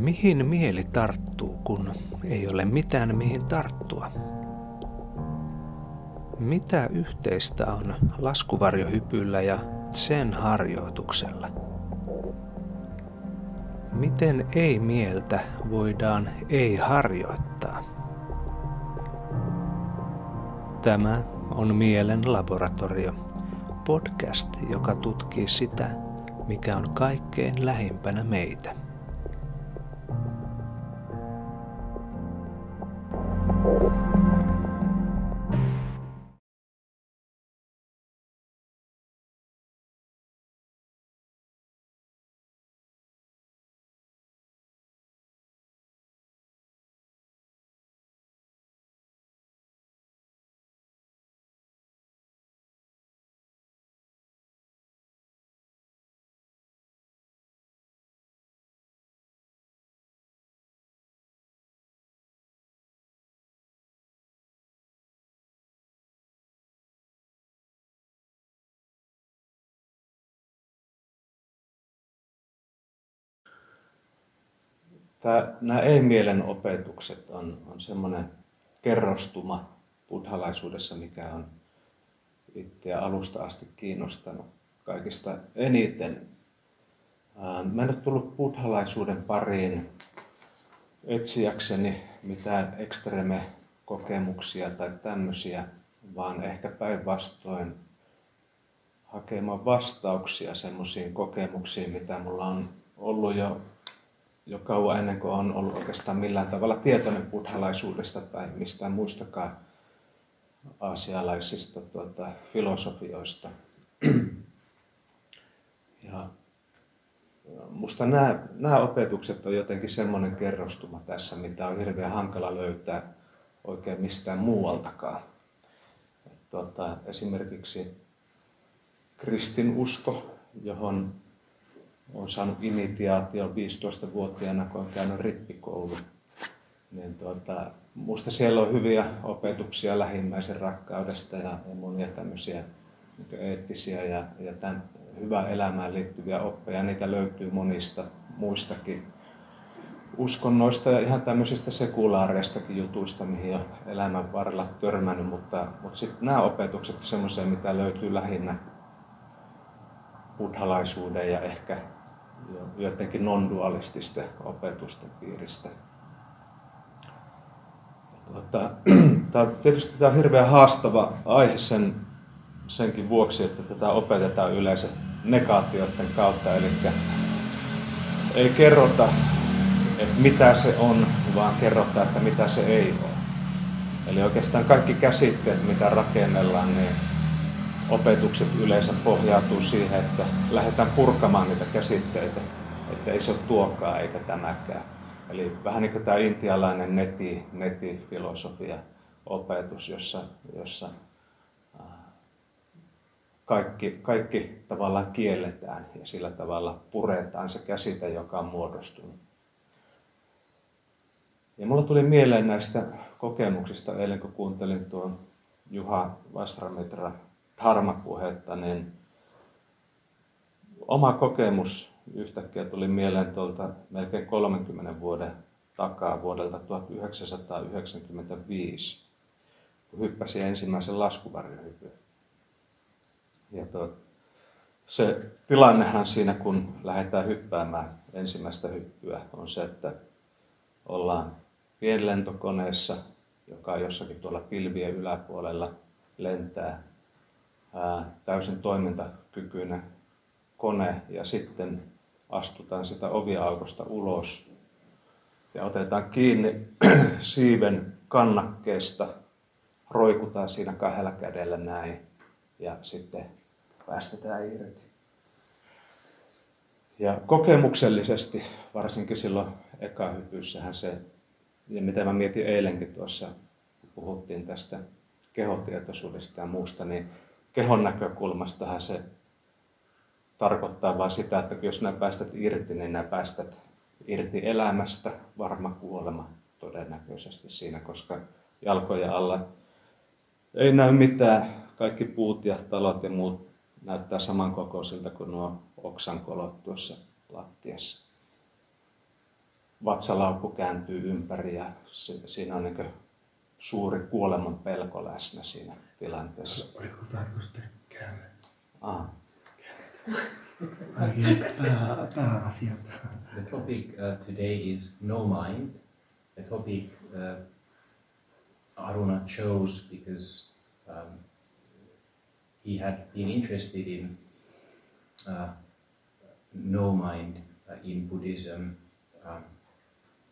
Mihin mieli tarttuu, kun ei ole mitään mihin tarttua? Mitä yhteistä on laskuvarjohypyllä ja sen harjoituksella? Miten ei-mieltä voidaan ei-harjoittaa? Tämä on Mielen laboratorio, podcast, joka tutkii sitä, mikä on kaikkein lähimpänä meitä. Tämä, nämä ei-mielen opetukset on, on semmoinen kerrostuma buddhalaisuudessa, mikä on itseä alusta asti kiinnostanut kaikista eniten. Mä en ole tullut buddhalaisuuden pariin etsiäkseni mitään ekstreme kokemuksia tai tämmöisiä, vaan ehkä päinvastoin hakemaan vastauksia semmoisiin kokemuksiin, mitä mulla on ollut jo jo kauan ennen kuin on ollut oikeastaan millään tavalla tietoinen buddhalaisuudesta tai mistään muistakaan aasialaisista tuota, filosofioista. Ja musta nämä, nämä opetukset on jotenkin semmoinen kerrostuma tässä, mitä on hirveän hankala löytää oikein mistään muualtakaan. Tuota, esimerkiksi kristinusko, johon olen saanut initiaation 15-vuotiaana, kun olen käynyt rippikoulu. Niin tuota, musta siellä on hyviä opetuksia lähimmäisen rakkaudesta ja, ja monia tämmöisiä niin eettisiä ja, ja tämän hyvään elämään liittyviä oppeja. Niitä löytyy monista muistakin uskonnoista ja ihan tämmöisistä sekulaareistakin jutuista, mihin on elämän varrella törmännyt, mutta, mutta sitten nämä opetukset on semmoisia, mitä löytyy lähinnä buddhalaisuuden ja ehkä jotenkin non-dualististen opetusten piiristä. Tuota, tämä, tietysti tämä on hirveän haastava aihe sen, senkin vuoksi, että tätä opetetaan yleensä negaatioiden kautta, eli ei kerrota, että mitä se on, vaan kerrotaan, että mitä se ei ole. Eli oikeastaan kaikki käsitteet, mitä rakennellaan, niin opetukset yleensä pohjautuu siihen, että lähdetään purkamaan niitä käsitteitä, että ei se ole tuokaa eikä tämäkään. Eli vähän niin kuin tämä intialainen neti, netifilosofia opetus, jossa, jossa äh, kaikki, kaikki tavallaan kielletään ja sillä tavalla puretaan se käsite, joka on muodostunut. Ja mulla tuli mieleen näistä kokemuksista eilen, kun kuuntelin tuon Juha Vasramitra dharma-puhetta, niin oma kokemus yhtäkkiä tuli mieleen tuolta melkein 30 vuoden takaa vuodelta 1995, kun hyppäsin ensimmäisen laskuvarjohypyn. Ja tuo, se tilannehan siinä, kun lähdetään hyppäämään ensimmäistä hyppyä, on se, että ollaan pienlentokoneessa, joka on jossakin tuolla pilvien yläpuolella, lentää täysin toimintakykyinen kone ja sitten astutaan sitä oviaukosta ulos ja otetaan kiinni siiven kannakkeesta, roikutaan siinä kahdella kädellä näin ja sitten päästetään irti. Ja kokemuksellisesti, varsinkin silloin eka hypyssähän se, ja mitä mä mietin eilenkin tuossa, kun puhuttiin tästä kehotietoisuudesta ja muusta, niin kehon näkökulmastahan se tarkoittaa vain sitä, että jos nämä päästät irti, niin nämä päästät irti elämästä, varma kuolema todennäköisesti siinä, koska jalkojen alla ei näy mitään. Kaikki puut ja talot ja muut näyttää samankokoisilta kuin nuo oksankolot tuossa lattiassa. vatsalaukku kääntyy ympäri ja siinä on niin suuri kuoleman pelko läsnä siinä tilanteessa. Oliko tarkoitus käydä? Ah. The topic uh, today is no mind. The topic uh, Aruna chose because um, he had been interested in uh, no mind uh, in Buddhism um,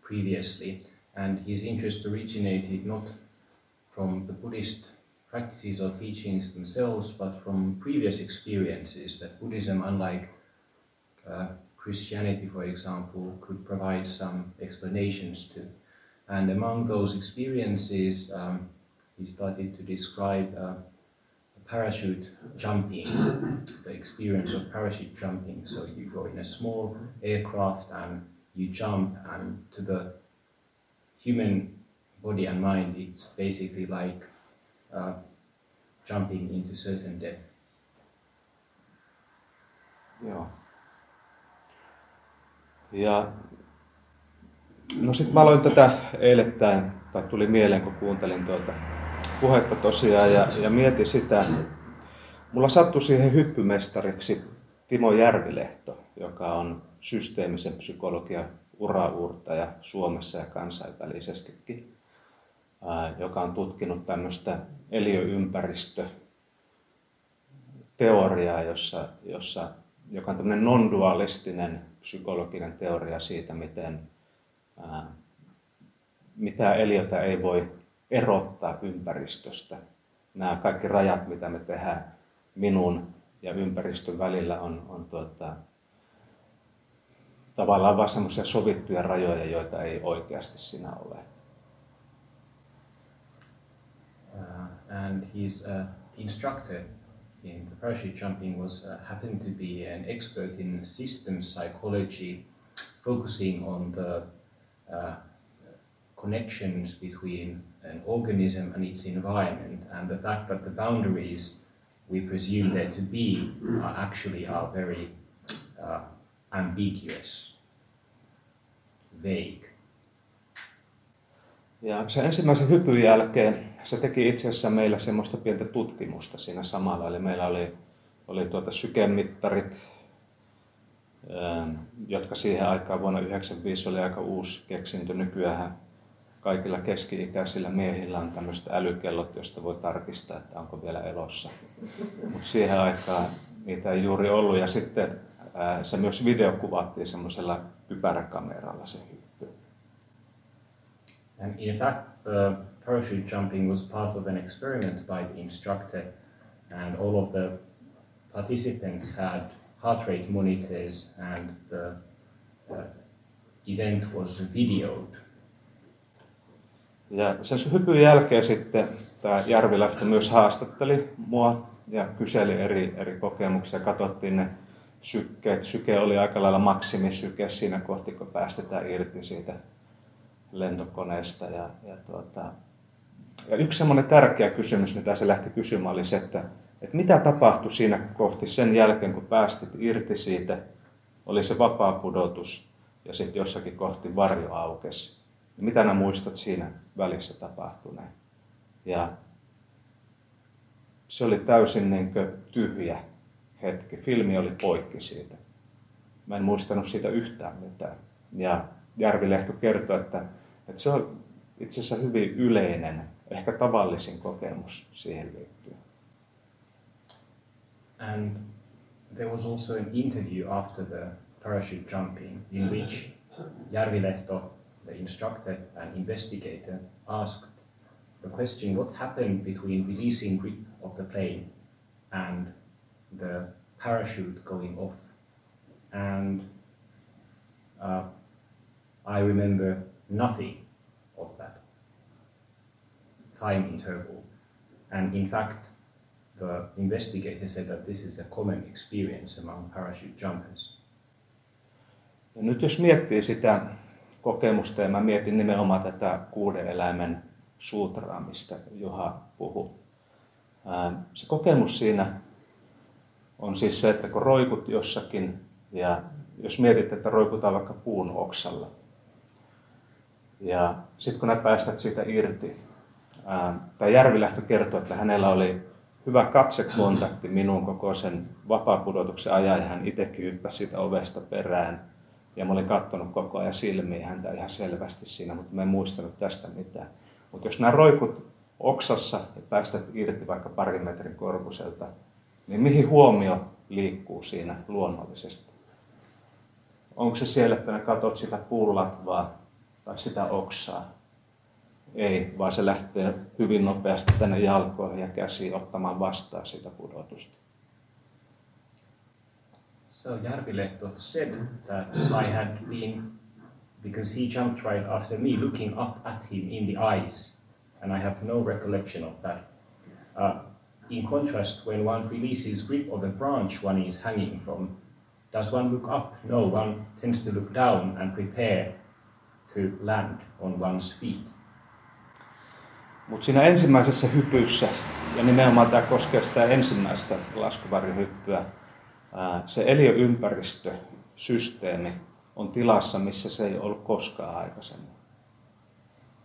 previously, and his interest originated not from the Buddhist practices or teachings themselves, but from previous experiences that Buddhism, unlike uh, Christianity, for example, could provide some explanations to. And among those experiences, um, he started to describe uh, parachute jumping, the experience of parachute jumping. So you go in a small aircraft and you jump, and to the human body and mind, it's basically like uh, jumping into certain death. Joo. Ja no sitten mä aloin tätä eilettäin, tai tuli mieleen kun kuuntelin tuota puhetta tosiaan ja, ja mietin sitä. Mulla sattui siihen hyppymestariksi Timo Järvilehto, joka on systeemisen psykologian uraurtaja Suomessa ja kansainvälisestikin, joka on tutkinut tämmöistä eliöympäristö teoriaa, jossa, jossa, joka on tämmöinen non-dualistinen psykologinen teoria siitä, miten mitä eliötä ei voi erottaa ympäristöstä. Nämä kaikki rajat, mitä me tehdään minun ja ympäristön välillä, on, on tuota, tavallaan semmoisia sovittuja rajoja, joita ei oikeasti ole. Uh, and his uh, instructor in the parachute jumping was uh, happened to be an expert in systems psychology, focusing on the uh, connections between an organism and its environment, and the fact that the boundaries we presume there to be are actually are very uh, ambiguous, vague. Ja sen ensimmäisen hypyn jälkeen se teki itse asiassa meillä semmoista pientä tutkimusta siinä samalla. Eli meillä oli, oli tuota sykemittarit, ähm, jotka siihen aikaan vuonna 1995 oli aika uusi keksintö. Nykyään kaikilla keski-ikäisillä miehillä on tämmöiset älykellot, joista voi tarkistaa, että onko vielä elossa. Mutta siihen aikaan niitä ei juuri ollut. Ja sitten se myös videokuvattiin semmoisella kypäräkameralla se hyppy. And in fact, the parachute jumping was part of an experiment by the instructor, and all of the participants had heart rate monitors, and the uh, event was videoed ja sen hypyn jälkeen sitten tämä Järvilähtö myös haastatteli mua ja kyseli eri, eri kokemuksia. Katsottiin ne sykkeet. Syke oli aika lailla maksimisyke siinä kohti, kun päästetään irti siitä lentokoneesta. Ja, ja, tuota, ja yksi semmoinen tärkeä kysymys, mitä se lähti kysymään, oli se, että, että mitä tapahtui siinä kohti sen jälkeen, kun päästit irti siitä, oli se vapaa pudotus ja sitten jossakin kohti varjo aukesi ja mitä nämä muistat siinä välissä tapahtuneen? Ja se oli täysin niin tyhjä hetki. Filmi oli poikki siitä. Mä en muistanut siitä yhtään mitään. Ja Järvilehto kertoi, että, että se on itse asiassa hyvin yleinen, ehkä tavallisin kokemus siihen liittyen. And there was also an interview after the parachute jumping in which Järvilehto the instructor and investigator asked the question what happened between releasing grip of the plane and the parachute going off. And uh, I remember nothing of that time interval. And in fact, the investigator said that this is a common experience among parachute jumpers. Ja nyt jos miettii sitä kokemusta ja mä mietin nimenomaan tätä kuuden eläimen suutraa, mistä Juha puhui. Se kokemus siinä on siis se, että kun roikut jossakin ja jos mietit, että roikutaan vaikka puun oksalla, Ja sitten kun ne päästät siitä irti, tämä Järvilähtö kertoo, että hänellä oli hyvä katsekontakti minun koko sen vapaapudotuksen ajan ja hän itsekin hyppäsi siitä ovesta perään. Ja mä olin katsonut koko ajan silmiin häntä ihan selvästi siinä, mutta mä en muistanut tästä mitään. Mutta jos nämä roikut oksassa ja päästät irti vaikka parin metrin korkuselta, niin mihin huomio liikkuu siinä luonnollisesti? Onko se siellä, että ne katot sitä puulatvaa tai sitä oksaa? Ei, vaan se lähtee hyvin nopeasti tänne jalkoihin ja käsiin ottamaan vastaan sitä pudotusta. So Järvilehto said that I had been, because he jumped right after me, looking up at him in the eyes, and I have no recollection of that. Uh, in contrast, when one releases grip of a branch one is hanging from, does one look up? No, one tends to look down and prepare to land on one's feet. Mutta siinä ensimmäisessä hypyssä, ja nimenomaan tämä koskee sitä ensimmäistä laskuvarjohyppyä, se eliöympäristö, systeemi on tilassa, missä se ei ollut koskaan aikaisemmin.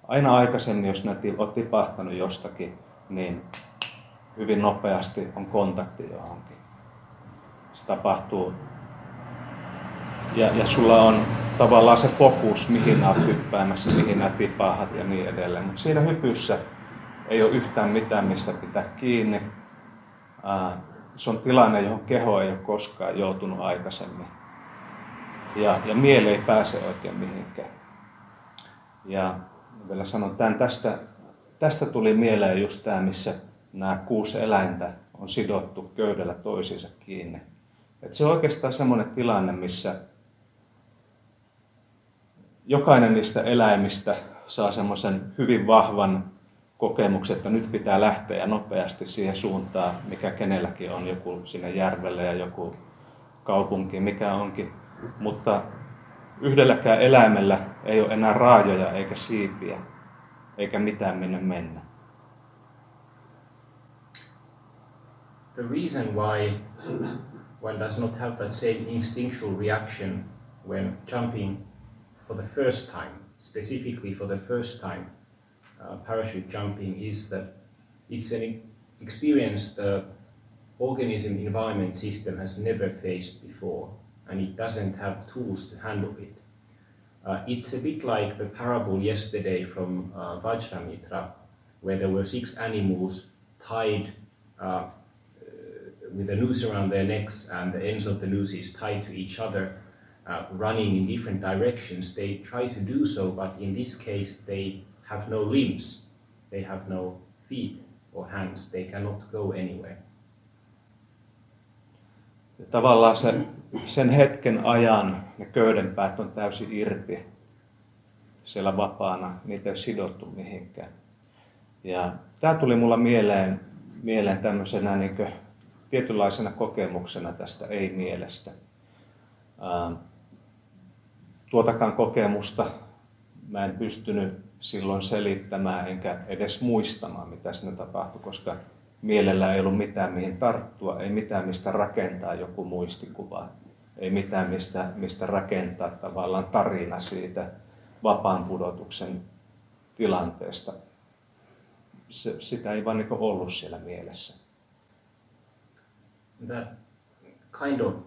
Aina aikaisemmin, jos ne olet tipahtanut jostakin, niin hyvin nopeasti on kontakti johonkin. Se tapahtuu ja, ja sulla on tavallaan se fokus, mihin olet hyppäämässä, mihin nämä tipahat ja niin edelleen. Mutta siinä hypyssä ei ole yhtään mitään, mistä pitää kiinni. Se on tilanne, johon keho ei ole koskaan joutunut aikaisemmin. Ja, ja mieli ei pääse oikein mihinkään. Ja vielä sanon tämän, tästä, tästä tuli mieleen just tämä, missä nämä kuusi eläintä on sidottu köydellä toisiinsa kiinni. Et se on oikeastaan semmoinen tilanne, missä jokainen niistä eläimistä saa semmoisen hyvin vahvan kokemuksen, että nyt pitää lähteä ja nopeasti siihen suuntaan, mikä kenelläkin on, joku sinne järvelle ja joku kaupunki, mikä onkin. Mutta yhdelläkään eläimellä ei ole enää raajoja eikä siipiä, eikä mitään minne mennä. The reason why one does not have that same instinctual reaction when jumping for the first time, specifically for the first time, uh, parachute jumping is that it's an experience the organism environment system has never faced before and it doesn't have tools to handle it. Uh, it's a bit like the parable yesterday from uh, Vajramitra, where there were six animals tied uh, with a noose around their necks and the ends of the nooses tied to each other uh, running in different directions, they try to do so, but in this case they have no limbs, they have no feet or hands, they cannot go anywhere. Tavallaan sen, sen hetken ajan ne köydenpäät on täysin irti siellä vapaana, niitä ei ole sidottu mihinkään. Ja tämä tuli mulla mieleen, mieleen tämmöisenä niin tietynlaisena kokemuksena tästä ei-mielestä. Tuotakaan kokemusta mä en pystynyt silloin selittämään enkä edes muistamaan, mitä siinä tapahtui, koska mielellä ei ollut mitään mihin tarttua, ei mitään mistä rakentaa joku muistikuva, ei mitään mistä, mistä rakentaa tavallaan tarina siitä vapaan pudotuksen tilanteesta. Se, sitä ei vaan niin ollut siellä mielessä. That kind of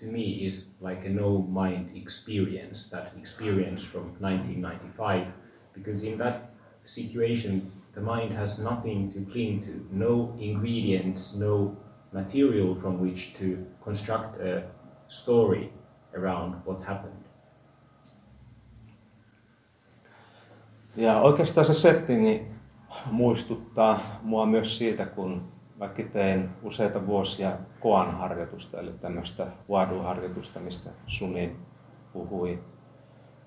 to me is like a no mind experience, that experience from 1995, because in that situation, the mind has nothing to cling to, no ingredients, no material from which to construct a story around what happened. Ja oikeastaan se settingi muistuttaa mua myös siitä, kun Mäkin tein useita vuosia koan harjoitusta, eli tämmöistä Wadu-harjoitusta, mistä Sunin puhui,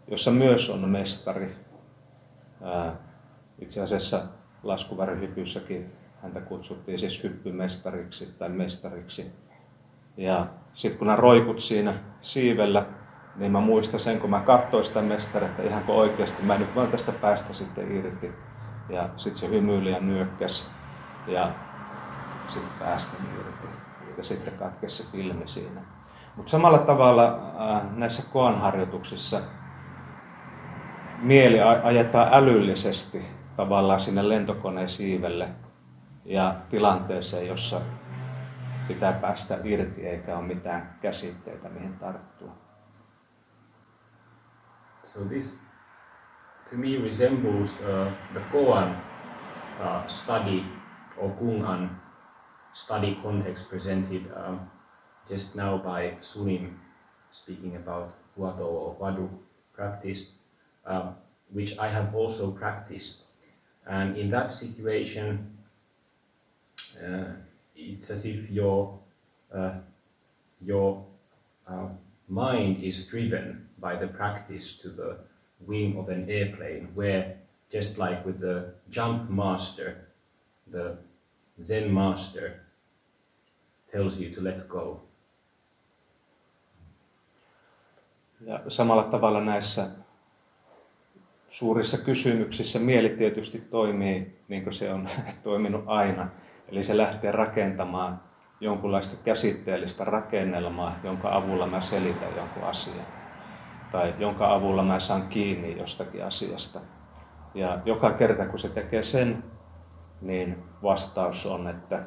jossa myös on mestari. Itse asiassa laskuvärihypyssäkin häntä kutsuttiin siis hyppymestariksi tai mestariksi. Ja sitten kun nämä roikut siinä siivellä, niin mä muistan sen, kun mä katsoin sitä ihan kuin oikeasti mä nyt voin tästä päästä sitten irti. Ja sitten se hymyili ja nyökkäsi. Ja sitten päästä irti. Ja sitten katkesi se filmi siinä. Mutta samalla tavalla äh, näissä koanharjoituksissa mieli ajetaan älyllisesti tavallaan sinne lentokoneen siivelle ja tilanteeseen, jossa pitää päästä irti eikä ole mitään käsitteitä, mihin tarttua. So this to me resembles uh, the koan uh, study or Kungan study context presented um, just now by Sunim speaking about Huato or Wadu practice, um, which I have also practiced. And in that situation, uh, it's as if your uh, your uh, mind is driven by the practice to the wing of an airplane, where just like with the jump master, the Zen master tells you to let go. Ja samalla tavalla näissä suurissa kysymyksissä mieli tietysti toimii niin kuin se on toiminut aina. Eli se lähtee rakentamaan jonkunlaista käsitteellistä rakennelmaa, jonka avulla mä selitän jonkun asian. Tai jonka avulla mä saan kiinni jostakin asiasta. Ja joka kerta kun se tekee sen, niin vastaus on, että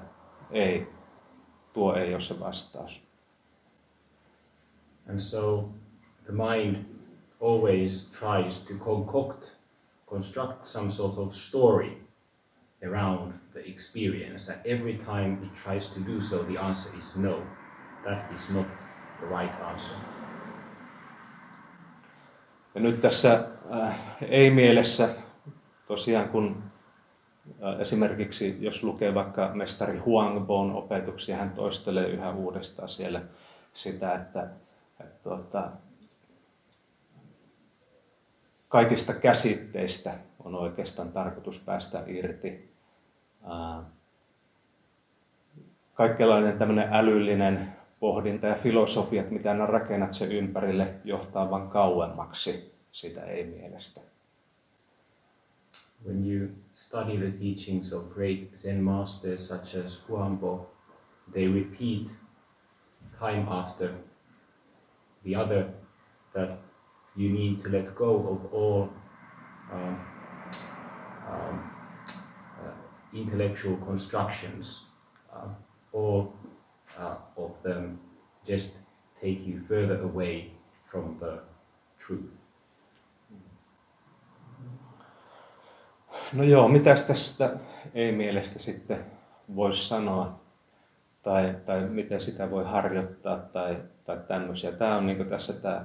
ei, tuo ei ole se vastaus. And so the mind always tries to concoct, construct some sort of story around the experience. That every time it tries to do so, the answer is no. That is not the right answer. Ja nyt tässä äh, ei-mielessä tosiaan kun esimerkiksi jos lukee vaikka mestari Huangbon opetuksia, hän toistelee yhä uudestaan siellä sitä, että, että tuota, kaikista käsitteistä on oikeastaan tarkoitus päästä irti. Kaikenlainen tämmöinen älyllinen pohdinta ja filosofiat, mitä ne rakennat sen ympärille, johtaa vain kauemmaksi sitä ei-mielestä. When you study the teachings of great Zen masters such as Huangbo, they repeat time after the other that you need to let go of all um, um, uh, intellectual constructions. Uh, all uh, of them just take you further away from the truth. No joo, mitäs tästä ei-mielestä sitten voisi sanoa? Tai, tai miten sitä voi harjoittaa tai, tai tämmöisiä. Tämä on niin tässä tämä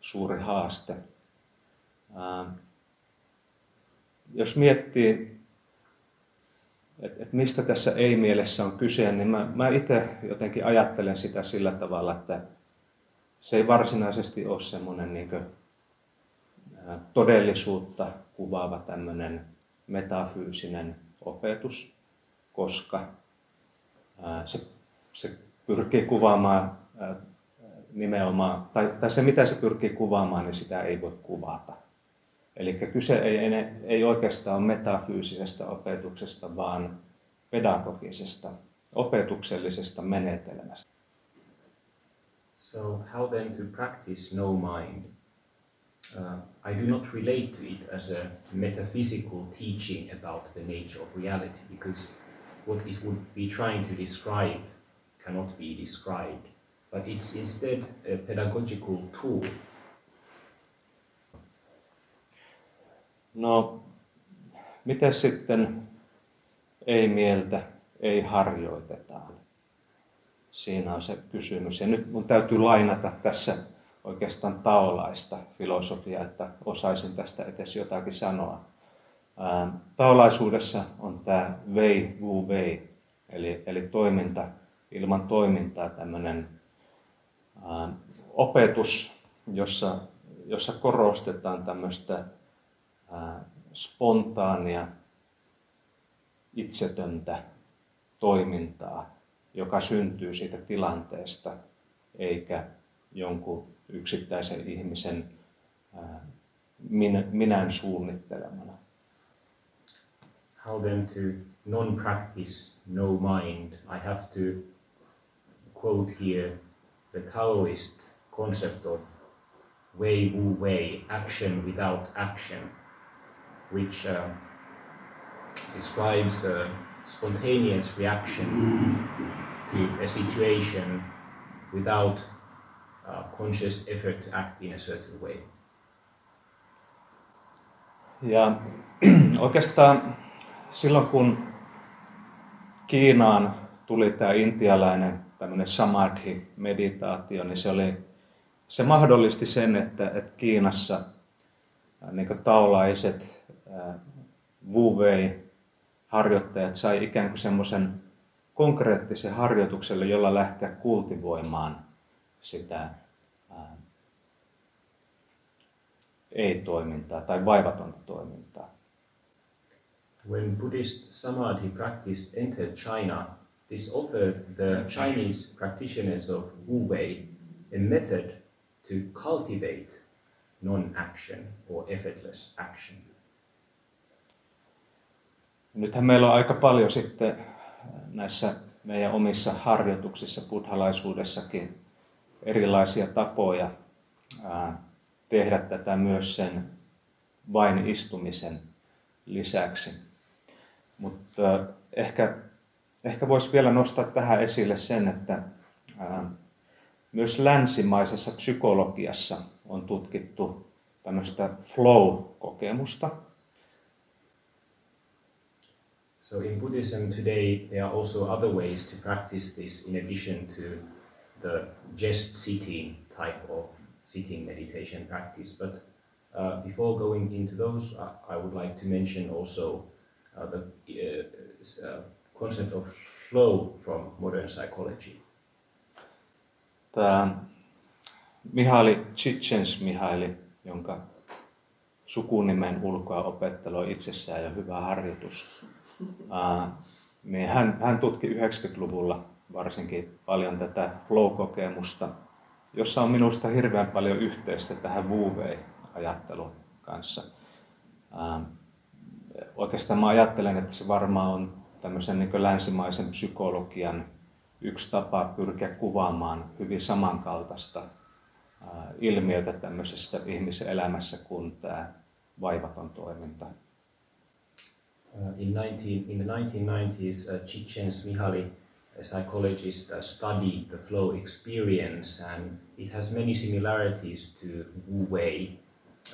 suuri haaste. Jos miettii, että et mistä tässä ei-mielessä on kyse, niin mä, mä itse jotenkin ajattelen sitä sillä tavalla, että se ei varsinaisesti ole semmoinen niin todellisuutta kuvaava tämmöinen metafyysinen opetus, koska se, se pyrkii kuvaamaan nimenomaan, tai, tai se mitä se pyrkii kuvaamaan, niin sitä ei voi kuvata. Eli kyse ei, ei oikeastaan ole metafyysisestä opetuksesta, vaan pedagogisesta, opetuksellisesta menetelmästä. So how then to practice no mind? Uh, I do not relate to it as a metaphysical teaching about the nature of reality because what it would be trying to describe cannot be described but it's instead a pedagogical tool. No, miten sitten ei mieltä, ei harjoitetaan? Siinä on se kysymys. Ja nyt mun täytyy lainata tässä oikeastaan taolaista filosofiaa, että osaisin tästä edes jotakin sanoa. Taolaisuudessa on tämä vei, vu, vei, eli, eli toiminta ilman toimintaa, tämmöinen opetus, jossa, jossa korostetaan tämmöistä spontaania, itsetöntä toimintaa, joka syntyy siitä tilanteesta, eikä jonkun yksittäisen ihmisen minän suunnittelemana. How then to non-practice no mind? I have to quote here the Taoist concept of Wei Wu Wei, action without action, which uh, describes a spontaneous reaction to a situation without uh, conscious effort to act in a certain way. Ja oikeastaan silloin kun Kiinaan tuli tämä intialainen tämmöinen samadhi-meditaatio, niin se, oli, se mahdollisti sen, että, että Kiinassa niin taolaiset Wu Wei harjoittajat sai ikään kuin semmoisen konkreettisen harjoitukselle, jolla lähteä kultivoimaan sitä ää, ei-toimintaa tai vaivatonta toimintaa. When Buddhist samadhi practice entered China, this offered the Chinese practitioners of Wu Wei a method to cultivate non-action or effortless action. Nythän meillä on aika paljon sitten näissä meidän omissa harjoituksissa buddhalaisuudessakin erilaisia tapoja tehdä tätä myös sen vain istumisen lisäksi. Mutta ehkä, ehkä voisi vielä nostaa tähän esille sen, että myös länsimaisessa psykologiassa on tutkittu tämmöistä flow-kokemusta, So in Buddhism today, there are also other ways to practice this in addition to the just sitting type of sitting meditation practice. But uh, before going into those, uh, I would like to mention also uh, the uh, uh, concept of flow from modern psychology. Tämä Mihaili Chichens Mihaili, jonka sukunimen ulkoa opetteloi itsessään ja hyvä harjoitus, niin hän, hän tutki 90-luvulla varsinkin paljon tätä flow-kokemusta, jossa on minusta hirveän paljon yhteistä tähän wu ajattelun kanssa. oikeastaan mä ajattelen, että se varmaan on tämmöisen niin länsimaisen psykologian yksi tapa pyrkiä kuvaamaan hyvin samankaltaista ilmiötä tämmöisessä ihmisen elämässä kuin tämä vaivaton toiminta. Uh, in, 19, in the 1990s, uh, Chichens Mihaly, a psychologist, uh, studied the flow experience, and it has many similarities to Wu Wei,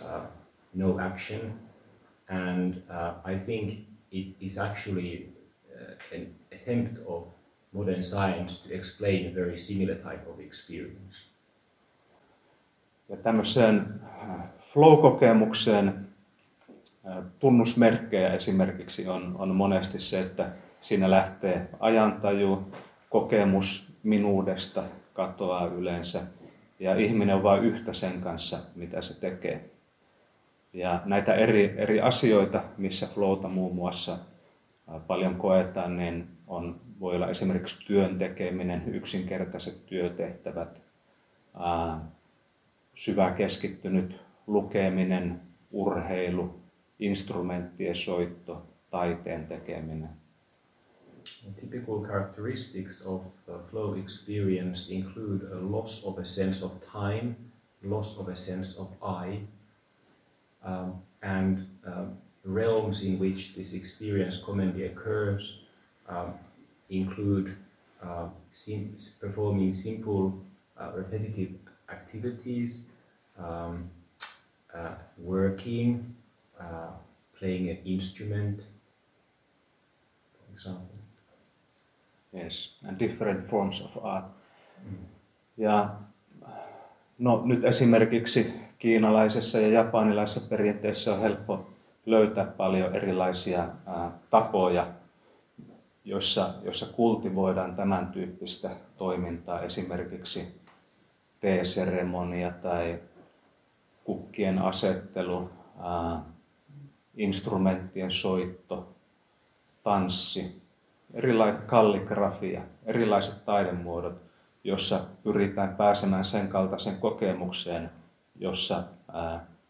uh, no action, and uh, I think it is actually uh, an attempt of modern science to explain a very similar type of experience. Ja tämmöiseen flow-kokemukseen tunnusmerkkejä esimerkiksi on, on monesti se, että siinä lähtee ajantaju, kokemus minuudesta katoaa yleensä ja ihminen on vain yhtä sen kanssa, mitä se tekee. Ja näitä eri, eri asioita, missä flowta muun muassa paljon koetaan, niin on, voi olla esimerkiksi työn tekeminen, yksinkertaiset työtehtävät, syvä keskittynyt lukeminen, urheilu, instrumenttien soitto, taiteen tekeminen. Typical characteristics of the flow experience include a loss of a sense of time, loss of a sense of I, um, and um, realms in which this experience commonly occurs um, include uh, sim performing simple uh, repetitive activities, um, uh, working, uh, playing an instrument, for example. Yes, and different forms of art. Ja no, nyt esimerkiksi kiinalaisessa ja japanilaisessa perinteessä on helppo löytää paljon erilaisia ää, tapoja, joissa, joissa kultivoidaan tämän tyyppistä toimintaa, esimerkiksi teeseremonia tai kukkien asettelu, ää, instrumenttien soitto, tanssi, erilainen kalligrafia, erilaiset taidemuodot, jossa pyritään pääsemään sen kaltaisen kokemukseen, jossa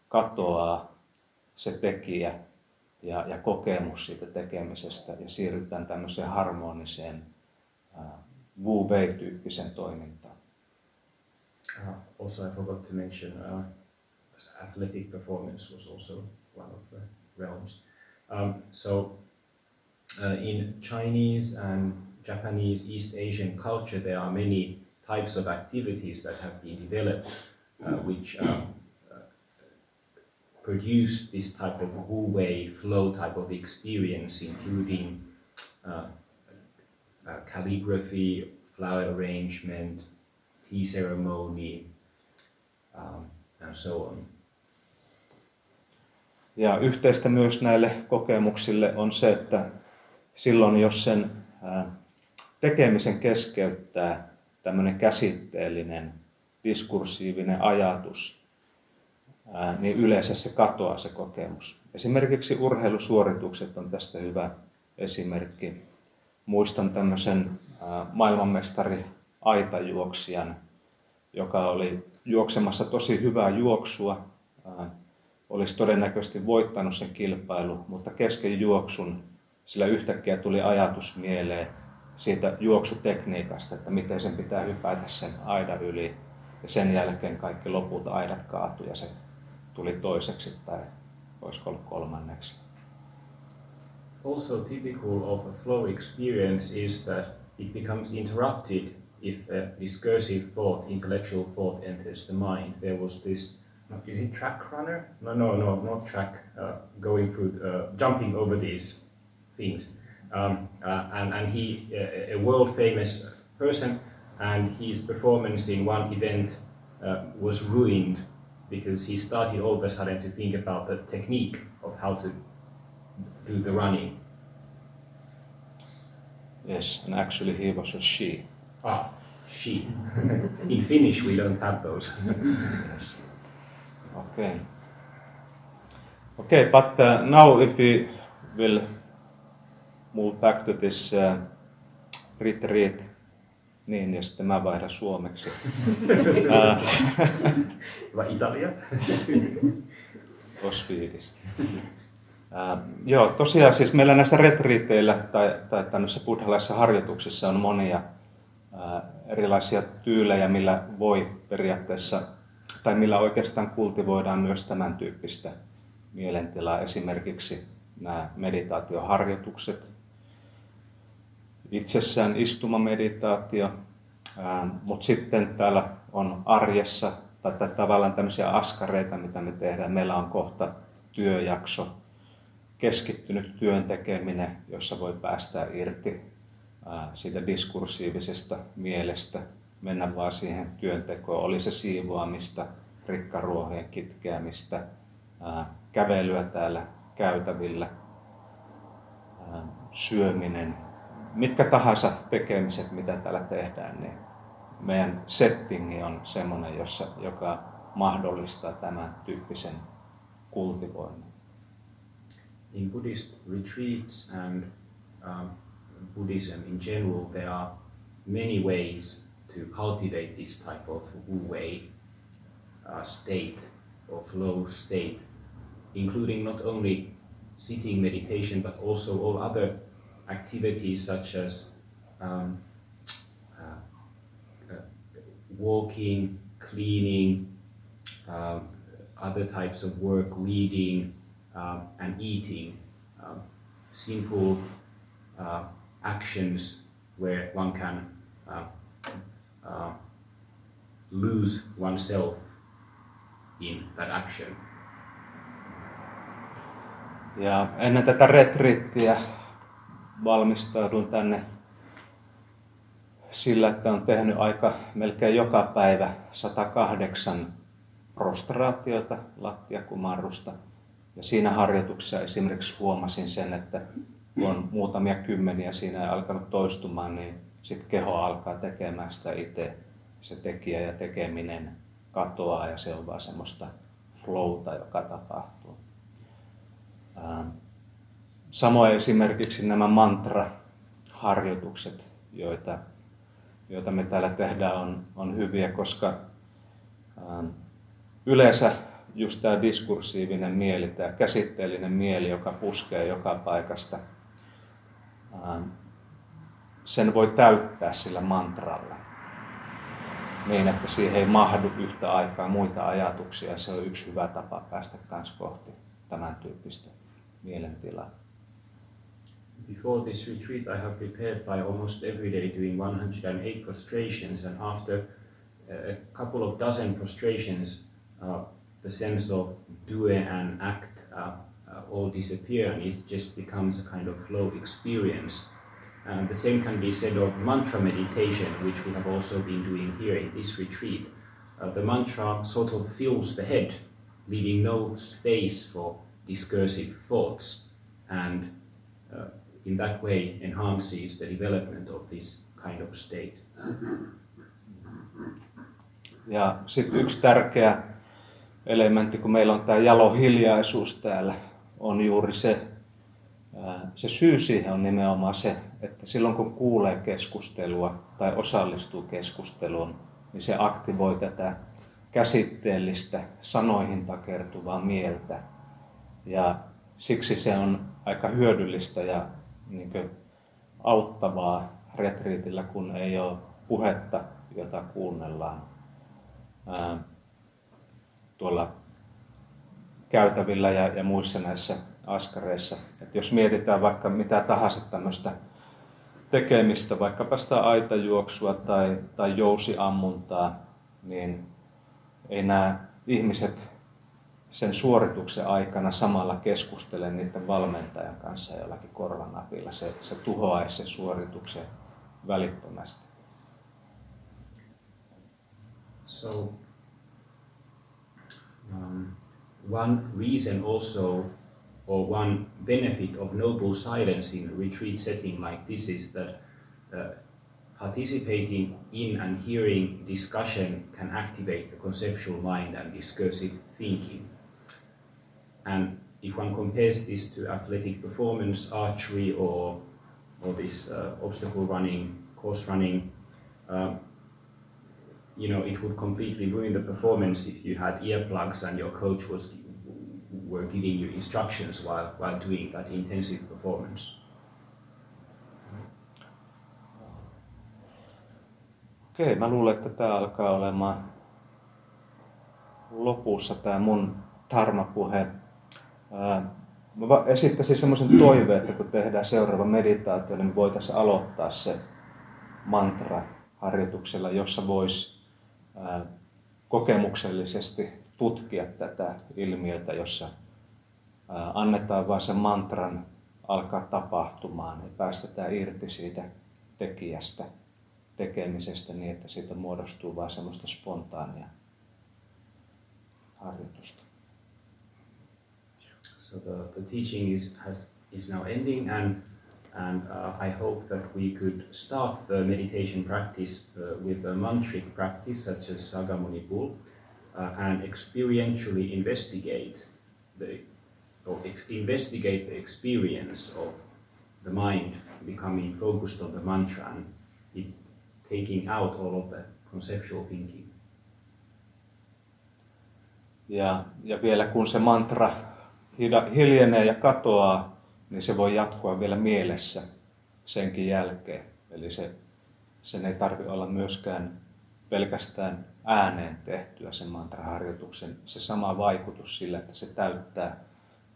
katoaa se tekijä ja, ja kokemus siitä tekemisestä ja siirrytään tämmöiseen harmoniseen Wu Wei-tyyppiseen toimintaan. Uh, also, I forgot to mention uh, athletic performance was also one of the realms. Um, so in Chinese and Japanese, East Asian culture, there are many types of activities that have been developed uh, which um, uh, produce this type of wu wei flow type of experience, including uh, uh, calligraphy, flower arrangement, tea ceremony, um, and so on. Ja yhteistä myös näille kokemuksille on se, että silloin jos sen tekemisen keskeyttää tämmöinen käsitteellinen, diskursiivinen ajatus, niin yleensä se katoaa se kokemus. Esimerkiksi urheilusuoritukset on tästä hyvä esimerkki. Muistan tämmöisen maailmanmestari aitajuoksijan, joka oli juoksemassa tosi hyvää juoksua, olisi todennäköisesti voittanut sen kilpailu, mutta kesken juoksun sillä yhtäkkiä tuli ajatus mieleen siitä juoksutekniikasta, että miten sen pitää hypätä sen aidan yli. Ja sen jälkeen kaikki loput aidat kaatui ja se tuli toiseksi tai olisiko ollut kolmanneksi. Also typical of a flow experience is that it becomes interrupted if a discursive thought, intellectual thought enters the mind. There was this is it track runner? No, no, no, not track. Uh, going through, uh, jumping over these things, um, uh, and and he, uh, a world famous person, and his performance in one event uh, was ruined because he started all of a sudden to think about the technique of how to do the running. Yes, and actually he was a she. Ah, she. in Finnish we don't have those. yes. Okay. Okay, but uh, now if we will move back to this uh, retreat, niin ja sitten mä vaihdan suomeksi. Vai Italia? Osviidis. Uh, joo, tosiaan siis meillä näissä retriiteillä tai, tai tämmöisissä buddhalaisissa harjoituksissa on monia uh, erilaisia tyylejä, millä voi periaatteessa tai millä oikeastaan kultivoidaan myös tämän tyyppistä mielentilaa. Esimerkiksi nämä meditaatioharjoitukset, itsessään istumameditaatio, mutta sitten täällä on arjessa tai, tavallaan tämmöisiä askareita, mitä me tehdään. Meillä on kohta työjakso, keskittynyt työn tekeminen, jossa voi päästä irti siitä diskursiivisesta mielestä, mennä vaan siihen työntekoon. Oli se siivoamista, rikkaruoheen kitkeämistä, kävelyä täällä käytävillä, syöminen, mitkä tahansa tekemiset, mitä täällä tehdään, niin meidän settingi on semmoinen, jossa, joka mahdollistaa tämän tyyppisen kultivoinnin. In Buddhist retreats and um, Buddhism in general, there are many ways to cultivate this type of wu wei uh, state or flow state, including not only sitting meditation but also all other activities such as um, uh, uh, walking, cleaning, um, other types of work, reading, um, and eating. Um, simple uh, actions where one can uh, uh, lose oneself in that action. Ja ennen tätä retriittiä valmistaudun tänne sillä, että on tehnyt aika melkein joka päivä 108 prostraatiota lattiakumarrusta. Ja siinä harjoituksessa esimerkiksi huomasin sen, että kun on muutamia kymmeniä siinä ja alkanut toistumaan, niin sitten keho alkaa tekemään sitä itse. Se tekijä ja tekeminen katoaa ja se on vaan semmoista flowta, joka tapahtuu. Ähm, samoin esimerkiksi nämä mantra-harjoitukset, joita, joita me täällä tehdään, on, on hyviä, koska ähm, yleensä just tämä diskursiivinen mieli, tämä käsitteellinen mieli, joka puskee joka paikasta, ähm, sen voi täyttää sillä mantralla. niin, että siihen ei mahdu yhtä aikaa muita ajatuksia. Se on yksi hyvä tapa päästä kans kohti tämän tyyppistä mielentilaa. Before this retreat, I have prepared by almost every day doing 108 prostrations, and after a couple of dozen prostrations, uh, the sense of do and act uh, uh, all disappear, and it just becomes a kind of flow experience. And the same can be said of mantra meditation, which we have also been doing here in this retreat. Uh, the mantra sort of fills the head, leaving no space for discursive thoughts, and uh, in that way enhances the development of this kind of state. Ja sitten yksi tärkeä elementti, kun meillä on tämä jalo hiljaisuus täällä, on juuri se, se syy siihen on nimenomaan se, että silloin kun kuulee keskustelua tai osallistuu keskusteluun, niin se aktivoi tätä käsitteellistä, sanoihin takertuvaa mieltä. Ja siksi se on aika hyödyllistä ja niin auttavaa retriitillä, kun ei ole puhetta, jota kuunnellaan ää, tuolla käytävillä ja, ja muissa näissä askareissa. Et jos mietitään vaikka mitä tahansa tämmöistä tekemistä, vaikkapa sitä aitajuoksua tai, tai jousiammuntaa, niin ei nämä ihmiset sen suorituksen aikana samalla keskustele niiden valmentajan kanssa jollakin korvanapilla. Se, se tuhoaisi sen suorituksen välittömästi. So, um, one reason also or one benefit of noble silence in a retreat setting like this is that uh, participating in and hearing discussion can activate the conceptual mind and discursive thinking. And if one compares this to athletic performance, archery, or, or this uh, obstacle running, course running, um, you know, it would completely ruin the performance if you had earplugs and your coach was were giving you instructions while, while doing that intensive performance. Okei, mä luulen, että tämä alkaa olemaan lopussa tämä mun dharma-puhe. Mä esittäisin semmoisen toiveen, että kun tehdään seuraava meditaatio, niin voitaisiin aloittaa se mantra harjoituksella, jossa voisi kokemuksellisesti tutkia tätä ilmiötä, jossa annetaan vain sen mantran alkaa tapahtumaan ja päästetään irti siitä tekijästä, tekemisestä niin, että siitä muodostuu vain semmoista spontaania harjoitusta. So the, the teaching is, has, is now ending and, and uh, I hope that we could start the meditation practice uh, with a mantric practice such as Sagamuni Bull. uh, and experientially investigate the or investigate the experience of the mind becoming focused on the mantra and it taking out all of the conceptual thinking. Ja, ja vielä kun se mantra hiljenee ja katoaa, niin se voi jatkua vielä mielessä senkin jälkeen. Eli se, sen ei tarvitse olla myöskään pelkästään ääneen tehtyä sen mantraharjoituksen, se sama vaikutus sillä, että se täyttää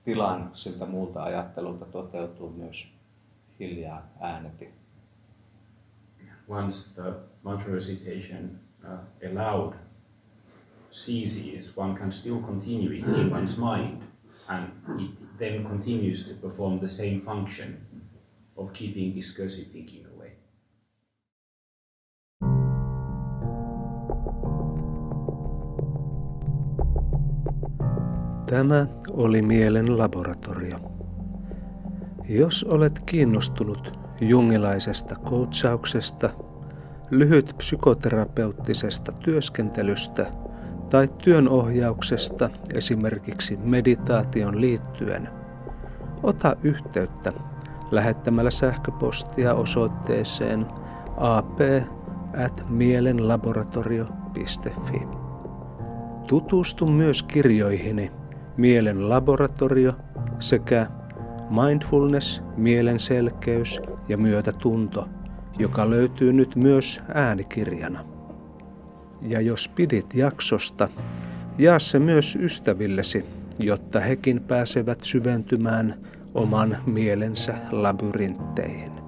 tilan siltä muulta ajattelulta toteutuu myös hiljaa ääneti. Once the mantra recitation uh, allowed ceases, one can still continue it in one's mind and it then continues to perform the same function of keeping discursive thinking Tämä oli mielen laboratorio. Jos olet kiinnostunut jungilaisesta coachauksesta, lyhyt psykoterapeuttisesta työskentelystä tai työnohjauksesta esimerkiksi meditaation liittyen, ota yhteyttä lähettämällä sähköpostia osoitteeseen ap@mielenlaboratorio.fi. Tutustu myös kirjoihini mielen laboratorio sekä mindfulness, mielen selkeys ja myötätunto, joka löytyy nyt myös äänikirjana. Ja jos pidit jaksosta, jaa se myös ystävillesi, jotta hekin pääsevät syventymään oman mielensä labyrintteihin.